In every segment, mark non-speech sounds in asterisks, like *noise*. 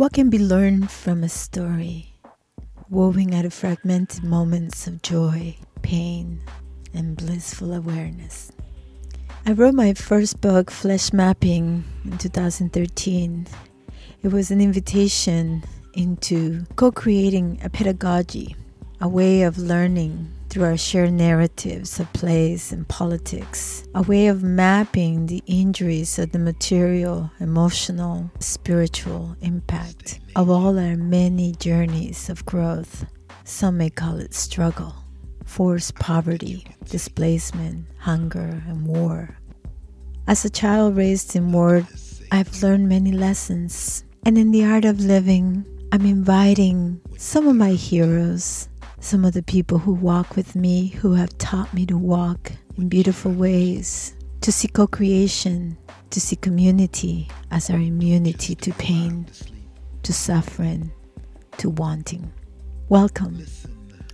What can be learned from a story woven out of fragmented moments of joy, pain, and blissful awareness? I wrote my first book, Flesh Mapping, in 2013. It was an invitation into co creating a pedagogy, a way of learning through our shared narratives of place and politics, a way of mapping the injuries of the material, emotional, spiritual impact of all our many journeys of growth. Some may call it struggle, forced poverty, displacement, hunger, and war. As a child raised in war, I've learned many lessons, and in the art of living, I'm inviting some of my heroes some of the people who walk with me, who have taught me to walk in beautiful ways, to see co creation, to see community as our immunity to pain, to suffering, to wanting. Welcome.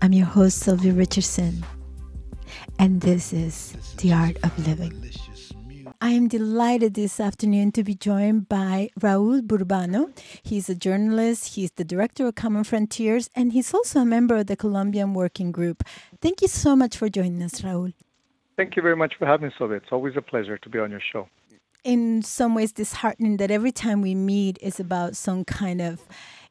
I'm your host, Sylvia Richardson, and this is The Art of Living. I am delighted this afternoon to be joined by Raul Burbano. He's a journalist, he's the director of Common Frontiers, and he's also a member of the Colombian Working Group. Thank you so much for joining us, Raul. Thank you very much for having me, Sylvia. It's always a pleasure to be on your show. In some ways, disheartening that every time we meet is about some kind of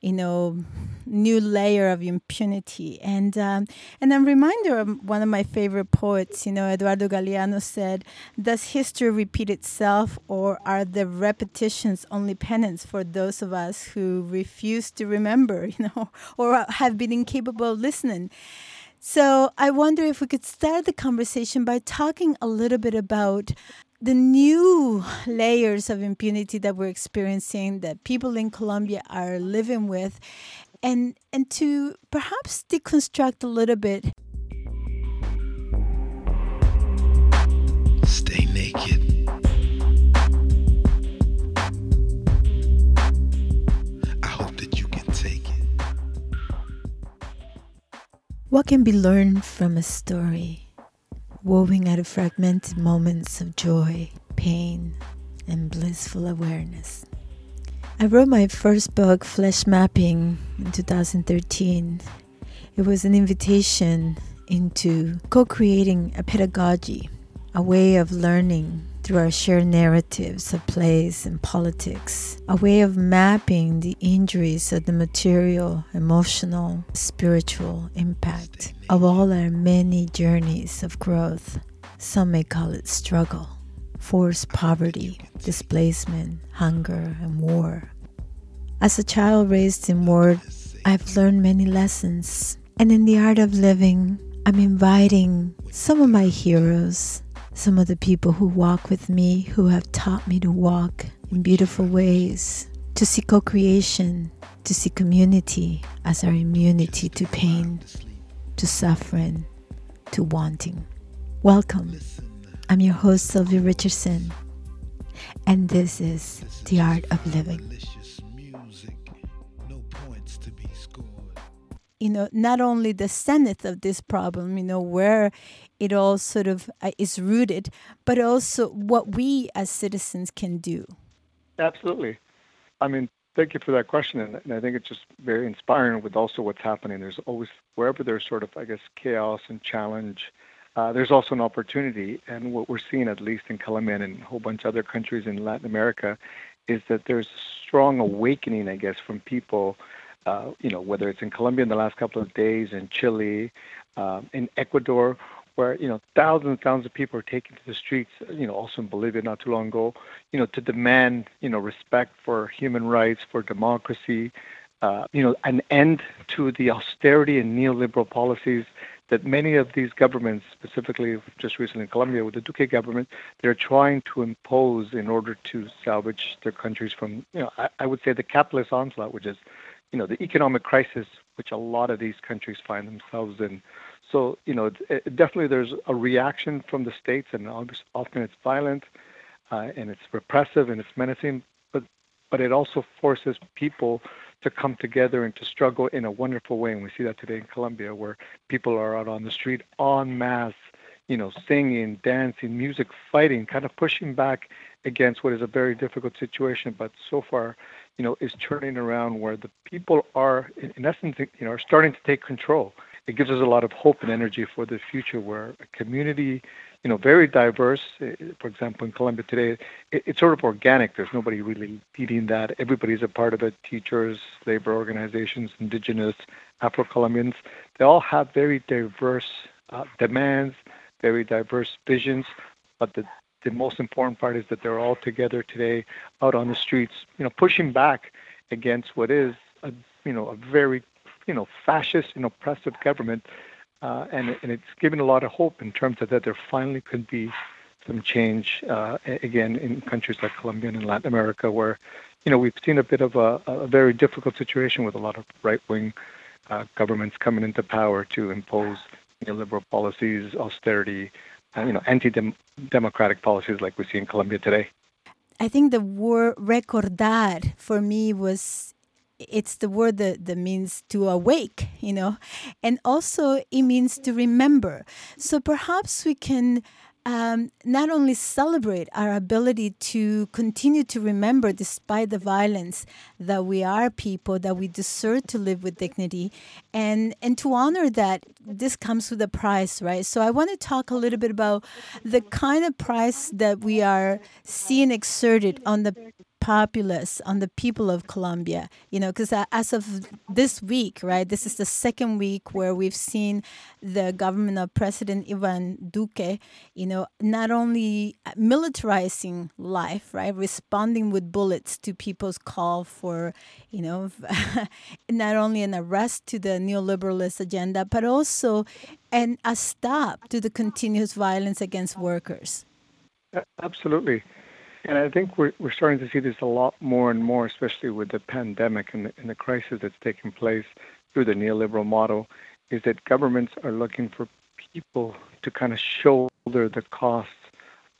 you know, new layer of impunity. And um, and I'm reminder of one of my favorite poets, you know, Eduardo Galeano said, "Does history repeat itself, or are the repetitions only penance for those of us who refuse to remember, *laughs* you know, or have been incapable of listening?" So I wonder if we could start the conversation by talking a little bit about the new layers of impunity that we're experiencing that people in Colombia are living with and and to perhaps deconstruct a little bit. Stay naked. I hope that you can take it. What can be learned from a story woven out of fragmented moments of joy, pain, and blissful awareness. I wrote my first book, Flesh Mapping, in 2013. It was an invitation into co creating a pedagogy, a way of learning through our shared narratives of place and politics, a way of mapping the injuries of the material, emotional, spiritual impact of all our many journeys of growth. Some may call it struggle, forced poverty, displacement, hunger, and war. As a child raised in war, I've learned many lessons, and in the art of living, I'm inviting some of my heroes some of the people who walk with me, who have taught me to walk in beautiful ways, to see co creation, to see community as our immunity to pain, to suffering, to wanting. Welcome. I'm your host, Sylvia Richardson, and this is The Art of Living. You know, not only the zenith of this problem, you know, where it all sort of uh, is rooted, but also what we as citizens can do. Absolutely. I mean, thank you for that question. And, I think it's just very inspiring with also what's happening. There's always, wherever there's sort of, I guess, chaos and challenge, uh, there's also an opportunity. And what we're seeing, at least in Colombia and a whole bunch of other countries in Latin America, is that there's a strong awakening, I guess, from people. Uh, you know, whether it's in Colombia in the last couple of days, in Chile, um, in Ecuador, where you know thousands and thousands of people are taken to the streets, you know, also in Bolivia not too long ago, you know, to demand you know respect for human rights, for democracy, uh, you know, an end to the austerity and neoliberal policies that many of these governments, specifically just recently in Colombia with the Duque government, they're trying to impose in order to salvage their countries from, you know, I, I would say the capitalist onslaught, which is, you know, the economic crisis which a lot of these countries find themselves in. So you know, it, definitely there's a reaction from the states, and often it's violent, uh, and it's repressive, and it's menacing. But but it also forces people to come together and to struggle in a wonderful way, and we see that today in Colombia, where people are out on the street en masse, you know, singing, dancing, music, fighting, kind of pushing back against what is a very difficult situation. But so far, you know, is turning around where the people are, in, in essence, you know, are starting to take control. It gives us a lot of hope and energy for the future, where a community, you know, very diverse. eh, For example, in Colombia today, it, it's sort of organic. There's nobody really leading that. Everybody's a part of it. Teachers, labor organizations, indigenous, Afro-Colombians. They all have very diverse uh, demands, very diverse visions. But the the most important part is that they're all together today out on the streets, you know, pushing back against what is a you know a very you know fascist and oppressive government, uh, and and it's given a lot of hope in terms of that there finally could be some change uh, again in countries like Colombia and in Latin America, where you know we've seen a bit of a, a very difficult situation with a lot of right wing uh, governments coming into power to impose neoliberal policies, austerity, uh, you know, anti-democratic policies like we see in Colombia today. I think the word recordar for me was it's the word that, that means to awake, you know, and also it means to remember. So perhaps we can um, not only celebrate our ability to continue to remember despite the violence that we are people, that we deserve to live with dignity, and, and to honor that this comes with a price, right? So I want to talk a little bit about the kind of price that we are seeing exerted on the populace, on the people of Colombia, you know, because uh, as of this week, right, this is the second week where we've seen the government of President Ivan Duque, you know, not only uh, militarizing life, right, responding with bullets to people's call for, you know, *laughs* not only an arrest to the neoliberalist agenda, but also and a stop to the continuous violence against workers. Absolutely. And I think we're, we're starting to see this a lot more and more, especially with the pandemic and the, and the crisis that's taking place through the neoliberal model, is that governments are looking for people to kind of shoulder the costs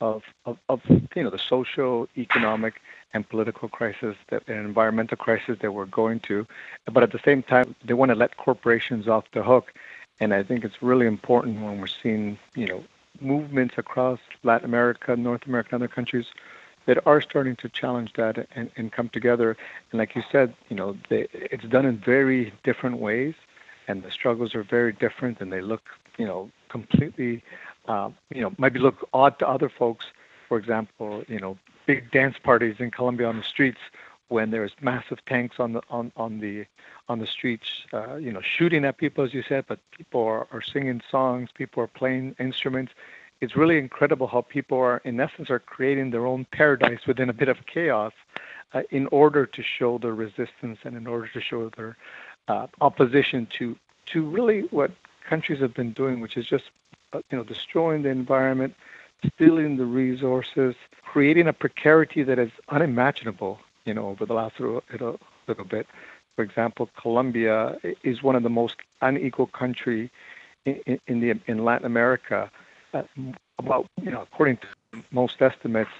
of, of, of you know the social, economic, and political crisis that and environmental crisis that we're going to, but at the same time they want to let corporations off the hook, and I think it's really important when we're seeing you know movements across Latin America, North America, and other countries that are starting to challenge that and, and come together. And like you said, you know, they, it's done in very different ways, and the struggles are very different, and they look, you know, completely, uh, you know, maybe look odd to other folks. For example, you know, big dance parties in Colombia on the streets when there's massive tanks on the on, on the on the streets, uh, you know, shooting at people as you said, but people are, are singing songs, people are playing instruments, it's really incredible how people are, in essence, are creating their own paradise within a bit of chaos uh, in order to show their resistance and in order to show their uh, opposition to to really what countries have been doing, which is just uh, you know destroying the environment, stealing the resources, creating a precarity that is unimaginable. You know, over the last little, little, bit. For example, Colombia is one of the most unequal country in, in the in Latin America about, you know, according to most estimates,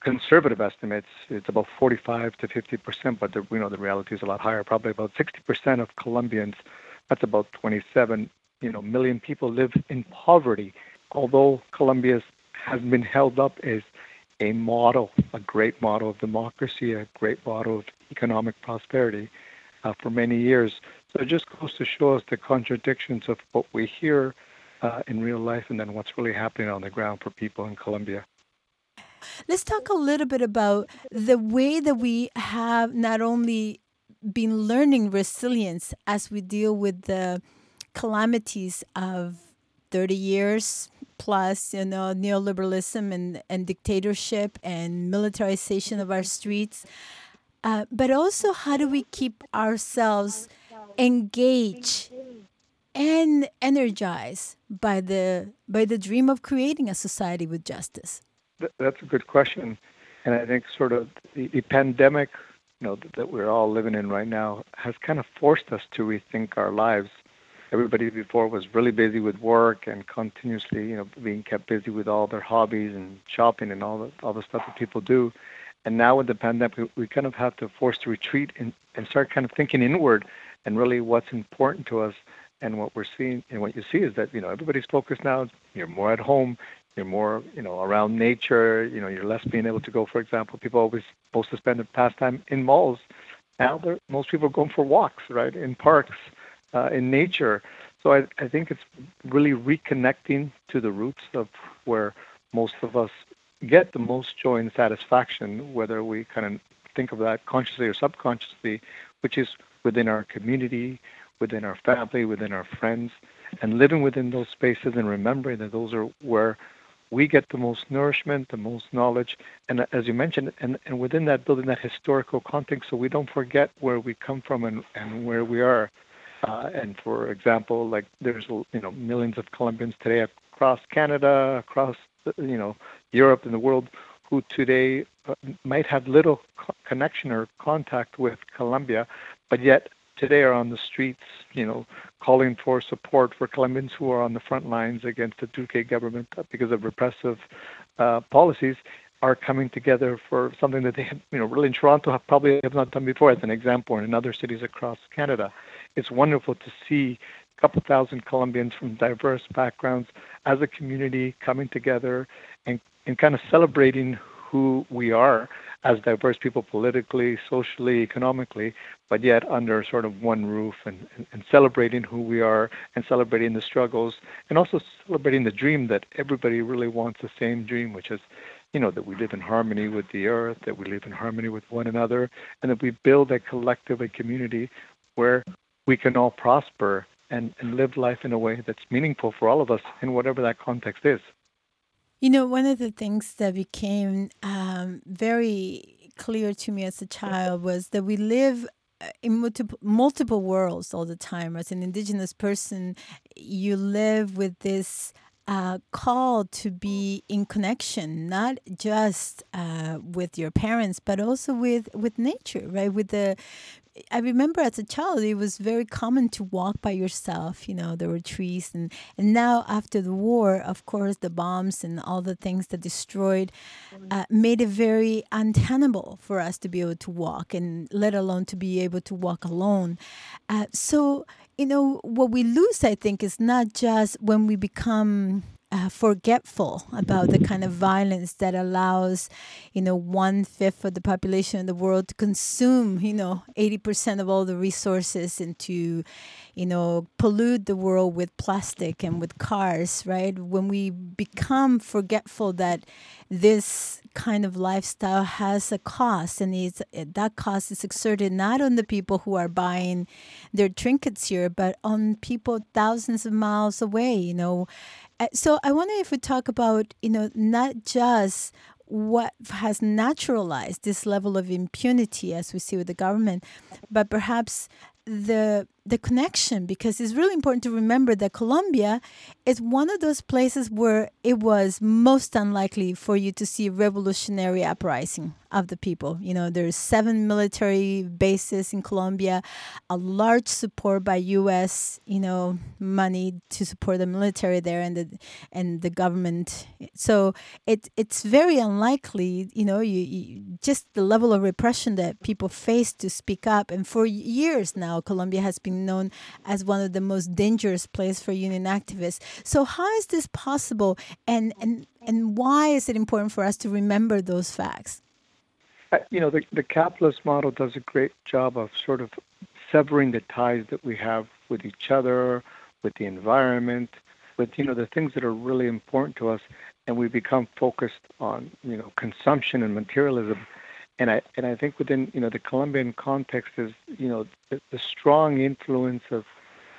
conservative estimates, it's about 45 to 50 percent, but the, you know the reality is a lot higher. Probably about 60 percent of Colombians, that's about 27, you know, million people live in poverty. Although Colombia has been held up as a model, a great model of democracy, a great model of economic prosperity uh, for many years. So it just goes to show us the contradictions of what we hear uh, in real life and then what's really happening on the ground for people in Colombia. Let's talk a little bit about the way that we have not only been learning resilience as we deal with the calamities of 30 years plus, you know, neoliberalism and, and dictatorship and militarization of our streets, uh, but also how do we keep ourselves engaged and energized by the by the dream of creating a society with justice? That's a good question, and I think sort of the, the pandemic, you know, that, that we're all living in right now, has kind of forced us to rethink our lives. Everybody before was really busy with work and continuously, you know, being kept busy with all their hobbies and shopping and all the all the stuff that people do. And now with the pandemic, we, kind of have to force to retreat and, and start kind of thinking inward and really what's important to us. And what we're seeing and what you see is that, you know, everybody's focused now. You're more at home. You're more, you know, around nature. You know, you're less being able to go, for example, people always supposed to spend their pastime in malls. now most people are going for walks, right, in parks, uh, in nature. So I, I think it's really reconnecting to the roots of where most of us get the most joy and satisfaction, whether we kind of think of that consciously or subconsciously, which is within our community, within our family, within our friends, and living within those spaces and remembering that those are where we get the most nourishment, the most knowledge, and as you mentioned, and, and within that, building that historical context so we don't forget where we come from and, and where we are. Uh, and for example, like there's you know millions of Colombians today across Canada, across you know Europe and the world who today uh, might have little co- connection or contact with Colombia, but yet today are on the streets, you know, calling for support for Colombians who are on the front lines against the Duque government because of repressive uh, policies are coming together for something that they have, you know, really in Toronto have probably have not done before, as an example, or in other cities across Canada. It's wonderful to see a couple thousand Colombians from diverse backgrounds as a community coming together and, and kind of celebrating who we are as diverse people politically, socially, economically, but yet under sort of one roof and, and, and, celebrating who we are and celebrating the struggles and also celebrating the dream that everybody really wants the same dream, which is, you know, that we live in harmony with the earth, that we live in harmony with one another, and that we build a collective, a community where we can all prosper and, and live life in a way that's meaningful for all of us in whatever that context is. You know, one of the things that became um, very clear to me as a child was that we live uh, in multiple, multiple worlds all the time. As an indigenous person, you live with this uh, call to be in connection, not just uh, with your parents, but also with with nature, right? With the I remember as a child, it was very common to walk by yourself. You know, there were trees, and and now after the war, of course, the bombs and all the things that destroyed uh, made it very untenable for us to be able to walk, and let alone to be able to walk alone. Uh, so you know, what we lose, I think, is not just when we become uh, forgetful about the kind of violence that allows, you know, one fifth of the population of the world to consume, you know, 80% of all the resources and to, you know, pollute the world with plastic and with cars, right? When we become forgetful that this kind of lifestyle has a cost and it's, that cost is exerted not on the people who are buying their trinkets here, but on people thousands of miles away, you know, so I wonder if we talk about, you know, not just what has naturalized this level of impunity as we see with the government, but perhaps the the connection because it's really important to remember that Colombia is one of those places where it was most unlikely for you to see revolutionary uprising of the people. You know, there's seven military bases in Colombia, a large support by U.S. You know money to support the military there and the and the government. So it it's very unlikely. You know, you, you just the level of repression that people face to speak up, and for years now, Colombia has been known as one of the most dangerous places for union activists. So how is this possible, and and and why is it important for us to remember those facts? Uh, you know, the the capitalist model does a great job of sort of severing the ties that we have with each other, with the environment, with you know the things that are really important to us, and we become focused on you know consumption and materialism and I and I think within you know the Colombian context is you know the, the strong influence of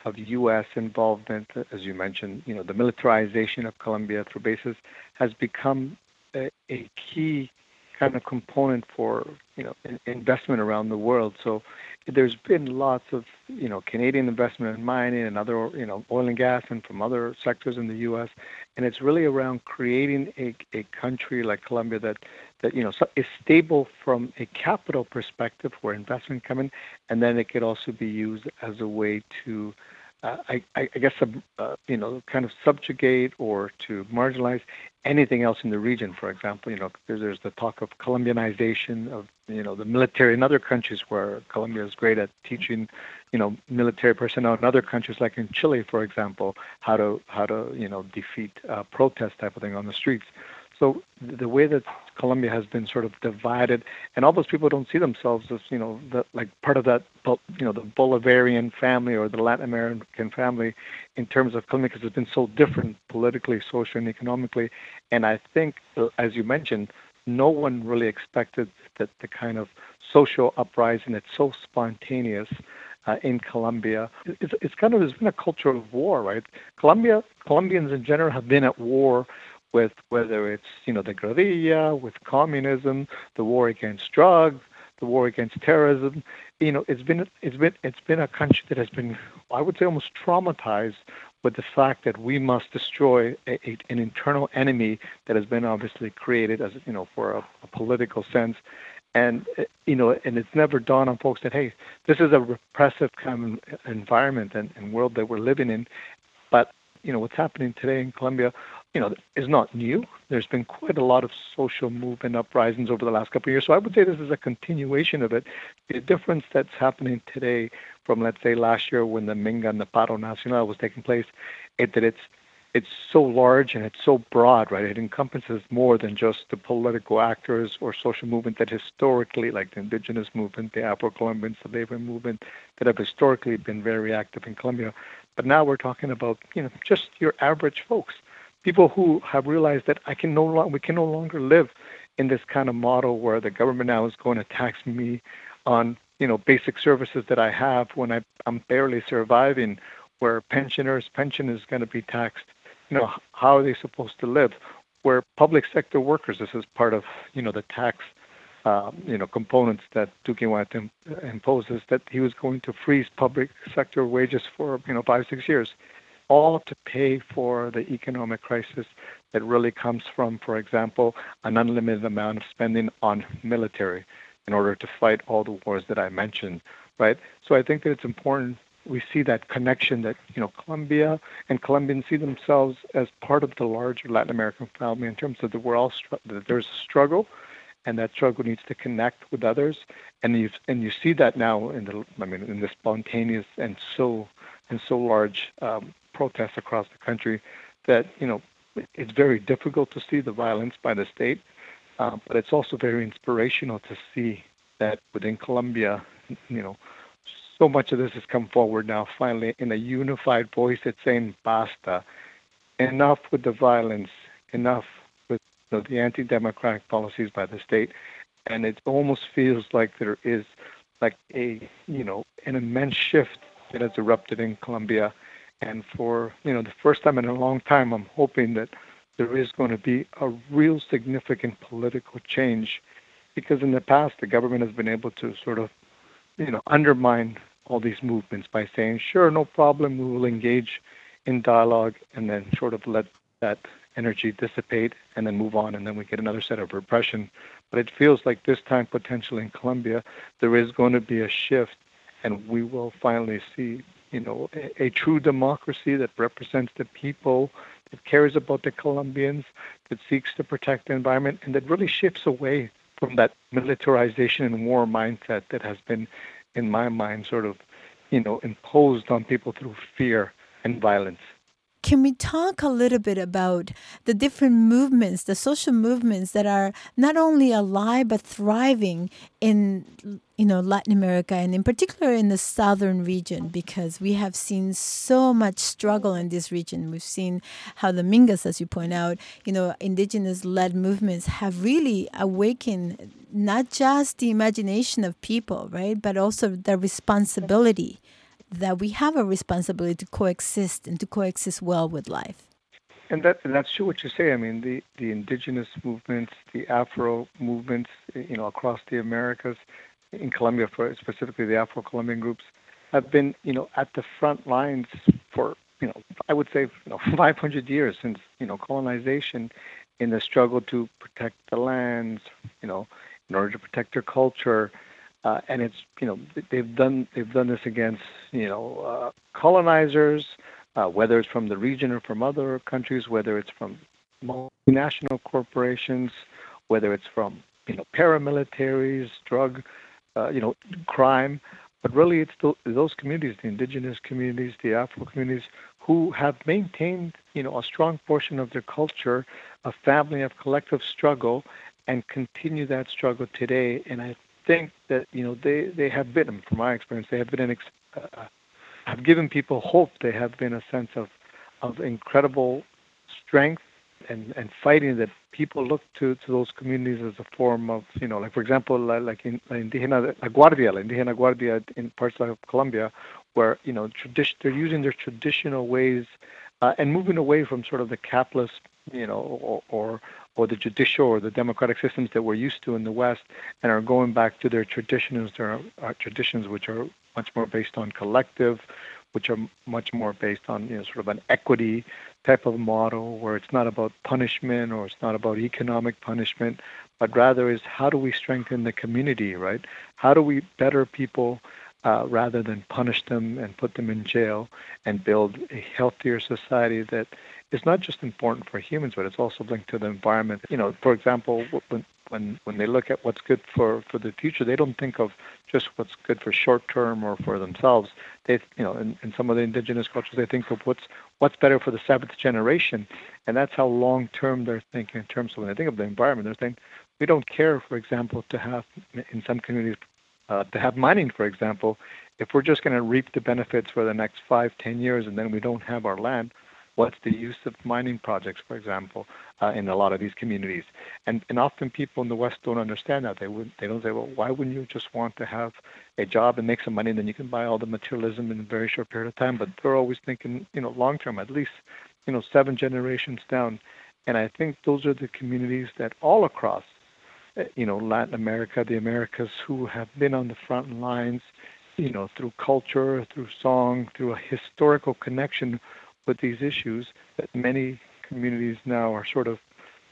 of U.S. involvement, as you mentioned, you know the militarization of Colombia through bases has become a, a key kind of component for you know investment around the world. So there's been lots of you know Canadian investment in mining and other you know oil and gas and from other sectors in the U.S. And it's really around creating a, a country like Colombia that that you know is stable from a capital perspective where investment come in, and then it could also be used as a way to uh, I, I, guess, uh, you know, kind of subjugate or to marginalize anything else in the region. For example, you know, there's, there's the talk of Colombianization of, you know, the military in other countries where Colombia is great at teaching, you know, military personnel in other countries, like in Chile, for example, how to how to you know defeat uh, protest type of thing on the streets. So the way that Colombia has been sort of divided, and all those people don't see themselves as you know the, like part of that you know the Bolivarian family or the Latin American family in terms of Colombia because it's been so different politically, socially, and economically. And I think, uh, as you mentioned, no one really expected that the kind of social uprising that's so spontaneous uh, in Colombia. It's, it's kind of it's been a culture of war, right? Colombia Colombians in general have been at war with whether it's you know the guerrilla, with communism, the war against drugs, the war against terrorism. You know, it's been it's been it's been a country that has been I would say almost traumatized with the fact that we must destroy a, a, an internal enemy that has been obviously created as you know for a, a political sense and you know and it's never dawned on folks that hey this is a repressive kind of environment and, and world that we're living in but you know what's happening today in colombia you know is not new there's been quite a lot of social movement uprisings over the last couple of years so i would say this is a continuation of it the difference that's happening today from let's say last year when the minga and the paro nacional was taking place is that it's it's so large and it's so broad, right? It encompasses more than just the political actors or social movement that historically, like the indigenous movement, the Afro-Colombians, the labor movement, that have historically been very active in Colombia. But now we're talking about, you know, just your average folks, people who have realized that I can no longer, we can no longer live in this kind of model where the government now is going to tax me on, you know, basic services that I have when I, I'm barely surviving, where pensioners' pension is going to be taxed you know, how are they supposed to live? Where public sector workers, this is part of, you know, the tax, um, you know, components that Duque wanted to imposes, that he was going to freeze public sector wages for, you know, five, six years, all to pay for the economic crisis that really comes from, for example, an unlimited amount of spending on military in order to fight all the wars that I mentioned, right? So I think that it's important we see that connection that you know Colombia and Colombians see themselves as part of the larger Latin American family in terms of the we're all that there's a struggle, and that struggle needs to connect with others, and you and you see that now in the I mean in the spontaneous and so and so large um, protests across the country that you know it's very difficult to see the violence by the state, uh, but it's also very inspirational to see that within Colombia, you know so much of this has come forward now, finally, in a unified voice that's saying, basta. Enough with the violence, enough with you know, the anti democratic policies by the state. And it almost feels like there is like a, you know, an immense shift that has erupted in Colombia. And for, you know, the first time in a long time, I'm hoping that there is going to be a real significant political change because in the past the government has been able to sort of you know undermine all these movements by saying, sure, no problem, we will engage in dialogue and then sort of let that energy dissipate and then move on and then we get another set of repression. But it feels like this time potentially in Colombia there is going to be a shift and we will finally see, you know, a, a true democracy that represents the people, that cares about the Colombians, that seeks to protect the environment and that really shifts away from that militarization and war mindset that has been in my mind, sort of, you know, imposed on people through fear and violence. Can we talk a little bit about the different movements, the social movements that are not only alive but thriving in you know Latin America and in particular in the southern region because we have seen so much struggle in this region. We've seen how the Mingas, as you point out, you know, indigenous led movements have really awakened not just the imagination of people, right, but also the responsibility that we have a responsibility to coexist and to coexist well with life. And that and that's true what you say. I mean, the, the indigenous movements, the Afro movements, you know, across the Americas, in Colombia, for specifically the Afro-Colombian groups, have been, you know, at the front lines for, you know, I would say, you know, *laughs* 500 years since, you know, colonization, in the struggle to protect the lands, you know, in order to protect their culture, uh, and it's you know they've done they've done this against you know uh, colonizers, uh, whether it's from the region or from other countries, whether it's from multinational corporations, whether it's from you know paramilitaries, drug, uh, you know crime. but really it's those communities, the indigenous communities, the Afro communities, who have maintained, you know, a strong portion of their culture, a family of collective struggle, and continue that struggle today. And I think that you know they they have been, from my experience, they have been ex- uh, have given people hope. They have been a sense of of incredible strength and, and fighting that people look to, to those communities as a form of, you know, like for example, like in Indigena La Guardia, La Indigena Guardia in parts of Colombia, where, you know, tradition, they're using their traditional ways uh, and moving away from sort of the capitalist, you know, or, or or the judicial or the democratic systems that we're used to in the West, and are going back to their traditions, their uh, traditions which are much more based on collective, which are much more based on you know sort of an equity type of model where it's not about punishment or it's not about economic punishment, but rather is how do we strengthen the community, right? How do we better people uh, rather than punish them and put them in jail and build a healthier society that is not just important for humans, but it's also linked to the environment. You know, for example, when when when they look at what's good for for the future, they don't think of just what's good for short term or for themselves. They, you know, in, in some of the indigenous cultures, they think of what's what's better for the seventh generation, and that's how long term they're thinking in terms of when they think of the environment. They're saying we don't care, for example, to have in some communities uh, to have mining, for example, if we're just going to reap the benefits for the next five, ten years, and then we don't have our land What's the use of mining projects, for example, uh, in a lot of these communities? And and often people in the West don't understand that. They would they don't say, well, why wouldn't you just want to have a job and make some money, and then you can buy all the materialism in a very short period of time? But they're always thinking, you know, long term, at least, you know, seven generations down. And I think those are the communities that all across, you know, Latin America, the Americas, who have been on the front lines, you know, through culture, through song, through a historical connection with these issues that many communities now are sort of,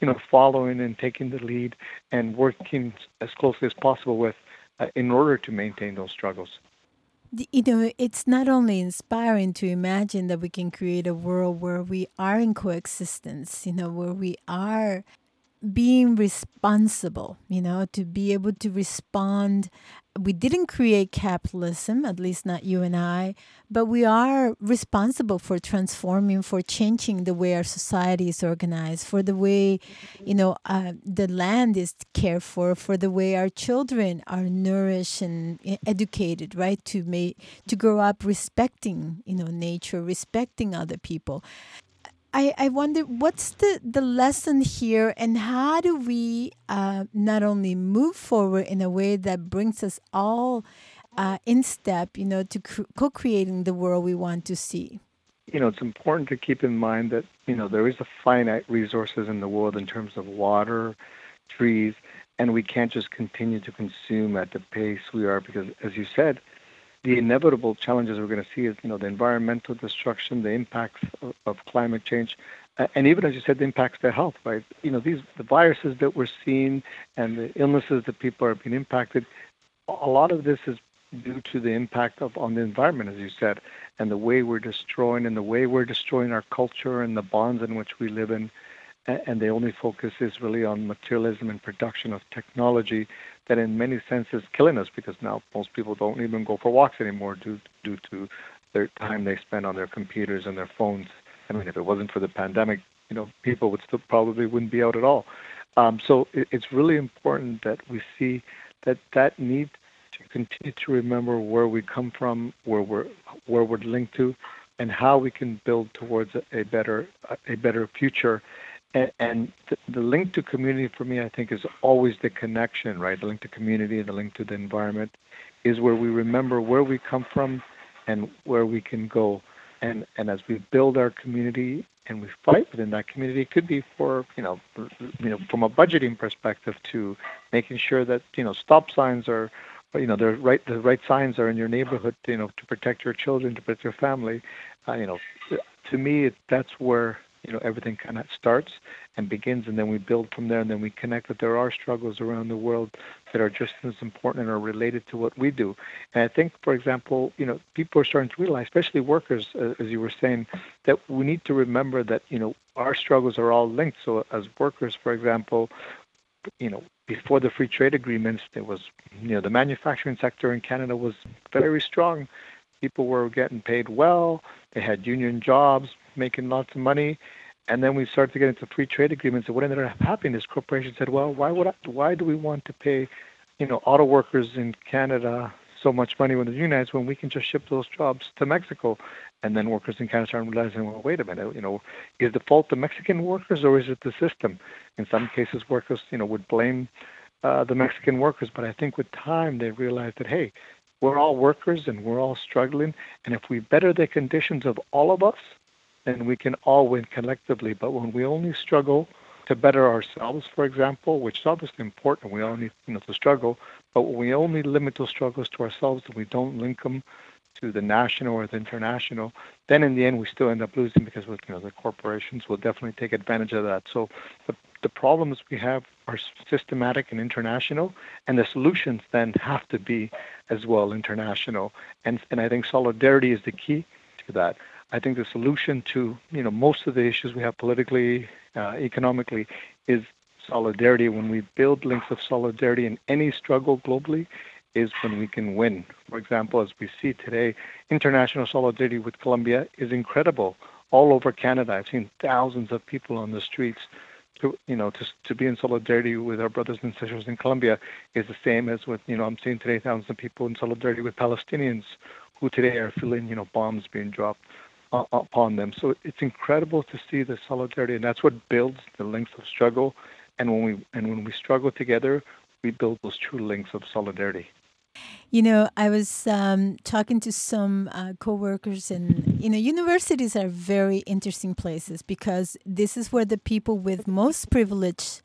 you know, following and taking the lead and working as closely as possible with uh, in order to maintain those struggles. You know, it's not only inspiring to imagine that we can create a world where we are in coexistence, you know, where we are being responsible, you know, to be able to respond. We didn't create capitalism, at least not you and I, but we are responsible for transforming, for changing the way our society is organized, for the way, you know, uh, the land is cared for, for the way our children are nourished and educated, right? To make to grow up respecting, you know, nature, respecting other people. I, I wonder what's the, the lesson here and how do we uh, not only move forward in a way that brings us all uh, in step, you know, to co-creating the world we want to see? You know, it's important to keep in mind that, you know, there is a finite resources in the world in terms of water, trees, and we can't just continue to consume at the pace we are because, as you said, the inevitable challenges we're going to see is, you know, the environmental destruction, the impacts of, of climate change, uh, and even as you said, the impacts to health, right? You know, these the viruses that we're seeing and the illnesses that people are being impacted. A lot of this is due to the impact of on the environment, as you said, and the way we're destroying and the way we're destroying our culture and the bonds in which we live in and the only focus is really on materialism and production of technology that in many senses killing us because now most people don't even go for walks anymore due due to their time they spend on their computers and their phones. I mean, if it wasn't for the pandemic, you know, people would still probably wouldn't be out at all. Um, so it, it's really important that we see that that need to continue to remember where we come from, where we're where we're linked to, and how we can build towards a, a better a better future and, and the, the, link to community for me, I think, is always the connection, right? The link to community and the link to the environment is where we remember where we come from and where we can go. And and as we build our community and we fight within that community, it could be for you know you know from a budgeting perspective to making sure that you know stop signs are you know the right the right signs are in your neighborhood you know to protect your children to protect your family uh, you know to me that's where you know everything kind of starts and begins and then we build from there and then we connect that there are struggles around the world that are just as important and are related to what we do and i think for example you know people are starting to realize especially workers uh, as you were saying that we need to remember that you know our struggles are all linked so as workers for example you know, before the free trade agreements, there was, you know, the manufacturing sector in Canada was very strong. People were getting paid well. They had union jobs, making lots of money. And then we started to get into free trade agreements. And what ended up happening is corporations said, well, why would I, why do we want to pay, you know, auto workers in Canada so much money when they're unionized when we can just ship those jobs to Mexico? And then workers in Canada started realizing, well, wait a minute, you know, is the fault the Mexican workers or is it the system? In some cases, workers, you know, would blame uh, the Mexican workers, but I think with time they realized that, hey, we're all workers and we're all struggling, and if we better the conditions of all of us, then we can all win collectively. But when we only struggle to better ourselves, for example, which is obviously important, we all need you know to struggle, but when we only limit those struggles to ourselves and we don't link them to the national or the international, then in the end we still end up losing because you know the corporations will definitely take advantage of that. So the the problems we have are systematic and international, and the solutions then have to be as well international. And and I think solidarity is the key to that. I think the solution to you know most of the issues we have politically, uh, economically, is solidarity. When we build links of solidarity in any struggle globally, is when we can win. For example, as we see today, international solidarity with Colombia is incredible. All over Canada, I've seen thousands of people on the streets. To, you know, to, to be in solidarity with our brothers and sisters in Colombia is the same as with, you know, I'm seeing today thousands of people in solidarity with Palestinians who today are feeling, you know, bombs being dropped uh, upon them. So it's incredible to see the solidarity, and that's what builds the links of struggle. And when we and when we struggle together, we build those true links of solidarity. You know, I was um, talking to some uh, coworkers, and you know, universities are very interesting places because this is where the people with most privilege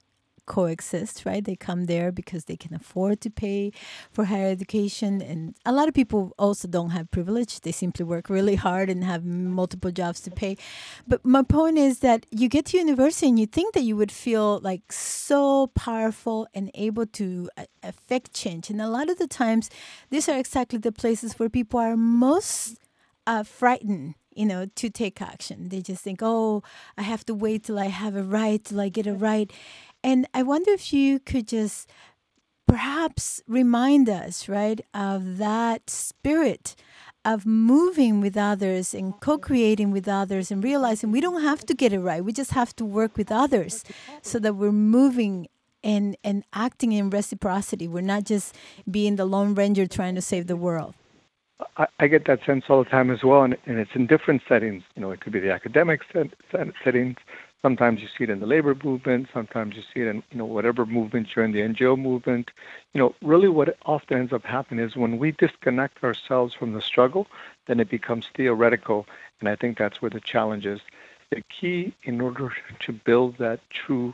coexist, right? They come there because they can afford to pay for higher education. And a lot of people also don't have privilege. They simply work really hard and have multiple jobs to pay. But my point is that you get to university and you think that you would feel like so powerful and able to affect change. And a lot of the times, these are exactly the places where people are most uh, frightened you know, to take action. They just think, oh, I have to wait till I have a right, till I get a right. And I wonder if you could just perhaps remind us, right, of that spirit of moving with others and co creating with others and realizing we don't have to get it right. We just have to work with others so that we're moving and, and acting in reciprocity. We're not just being the Lone Ranger trying to save the world. I, I get that sense all the time as well, and, and it's in different settings. You know, it could be the academic set, set, settings, Sometimes you see it in the labor movement. Sometimes you see it in you know whatever movement you're in the NGO movement. You know, really what often ends up happening is when we disconnect ourselves from the struggle, then it becomes theoretical, and I think that's where the challenge is. The key in order to build that true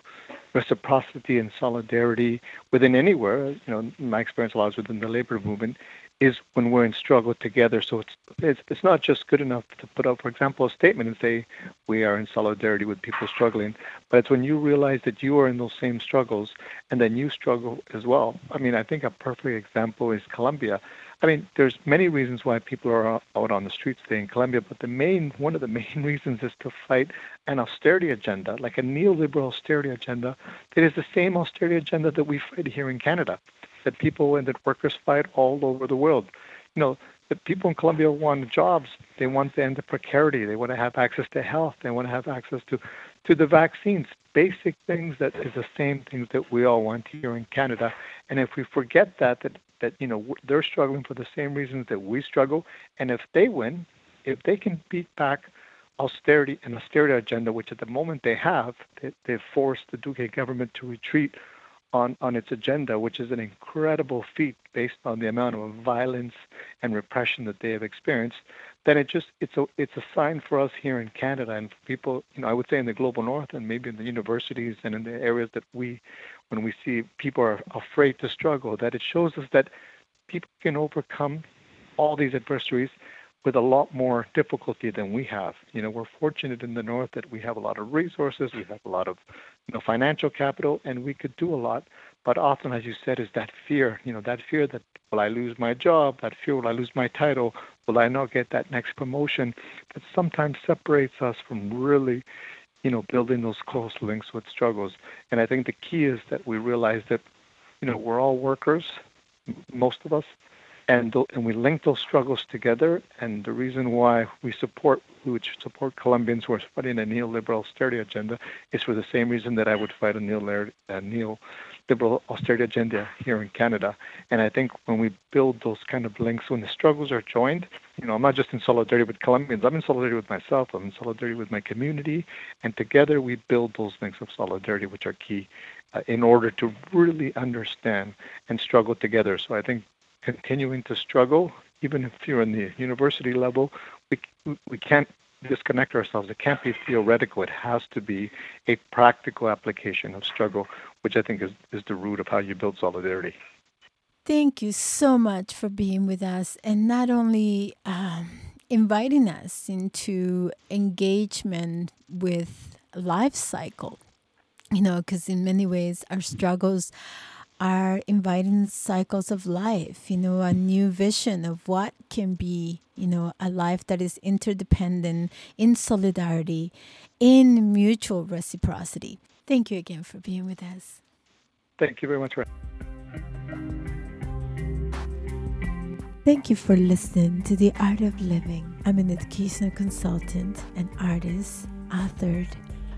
reciprocity and solidarity within anywhere, you know, my experience lies within the labor movement, is when we're in struggle together. So it's, it's it's not just good enough to put out, for example, a statement and say we are in solidarity with people struggling, but it's when you realize that you are in those same struggles and then you struggle as well. I mean, I think a perfect example is Colombia. I mean, there's many reasons why people are out on the streets today in Colombia, but the main one of the *laughs* main reasons is to fight an austerity agenda, like a neoliberal austerity agenda that is the same austerity agenda that we fight here in Canada that people and that workers fight all over the world. You know, the people in Colombia want jobs. They want to end the precarity. They want to have access to health. They want to have access to, to the vaccines. Basic things that is the same things that we all want here in Canada. And if we forget that, that that you know they're struggling for the same reasons that we struggle, and if they win, if they can beat back austerity and austerity agenda, which at the moment they have, they, they've forced the Duque government to retreat on, on its agenda, which is an incredible feat based on the amount of violence and repression that they have experienced, then it just it's a it's a sign for us here in Canada and for people, you know, I would say in the global north and maybe in the universities and in the areas that we when we see people are afraid to struggle, that it shows us that people can overcome all these adversaries with a lot more difficulty than we have. You know, we're fortunate in the north that we have a lot of resources, we have a lot of, you know, financial capital, and we could do a lot. But often, as you said, is that fear. You know, that fear that will I lose my job? That fear will I lose my title? Will I not get that next promotion? That sometimes separates us from really, you know, building those close links with struggles. And I think the key is that we realize that, you know, we're all workers, most of us, and and we link those struggles together. And the reason why we support we would support Colombians who are fighting a neoliberal austerity agenda is for the same reason that I would fight a neoliberal, neoliberal austerity agenda here in Canada. And I think when we build those kind of links, when the struggles are joined, you know, I'm not just in solidarity with Colombians. I'm in solidarity with myself. I'm in solidarity with my community, and together we build those links of solidarity, which are key. Uh, in order to really understand and struggle together. So I think continuing to struggle, even if you're in the university level, we, we can't disconnect ourselves. It can't be theoretical. It has to be a practical application of struggle, which I think is, is the root of how you build solidarity. Thank you so much for being with us and not only um, inviting us into engagement with life cycle, you know, because in many ways our struggles are inviting cycles of life, you know, a new vision of what can be, you know, a life that is interdependent, in solidarity, in mutual reciprocity. Thank you again for being with us. Thank you very much. Thank you for listening to The Art of Living. I'm an educational consultant and artist, authored.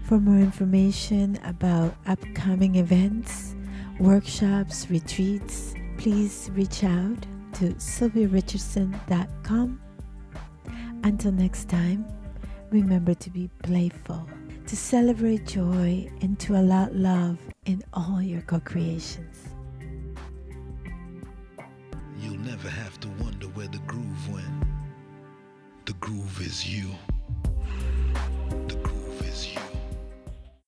For more information about upcoming events, workshops, retreats, please reach out to sylviarichardson.com. Until next time, remember to be playful, to celebrate joy, and to allow love in all your co creations. You'll never have to wonder where the groove went. The groove is you. The groove is you.